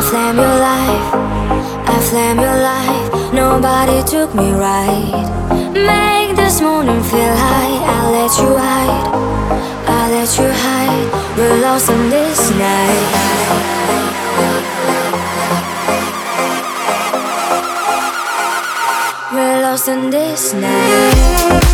I flame your life, I flame your life. Nobody took me right. Make this morning feel high. I let you hide, I let you hide. We're lost in this night. We're lost in this night.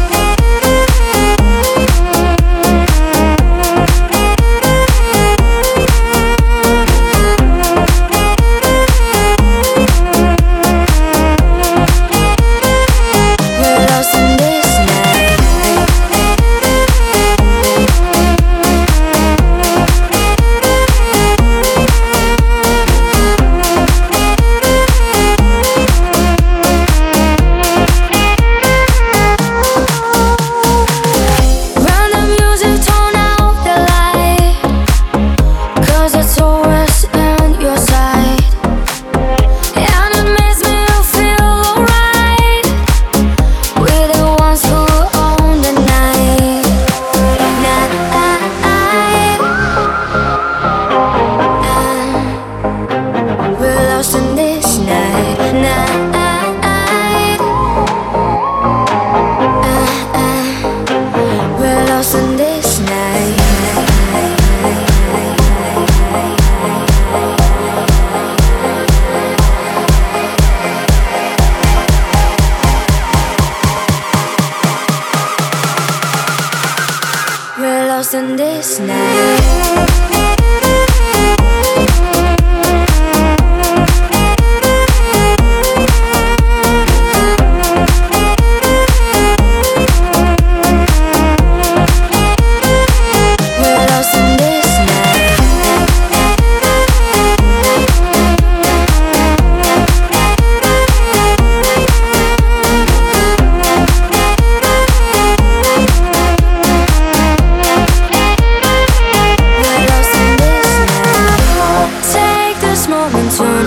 Lost this night.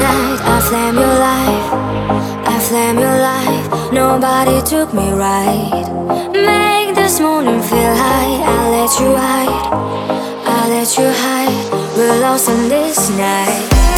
night I flame your life, I flame your life. Nobody took me right. Make this morning feel high. I let you hide, I let you hide. We're lost in this night.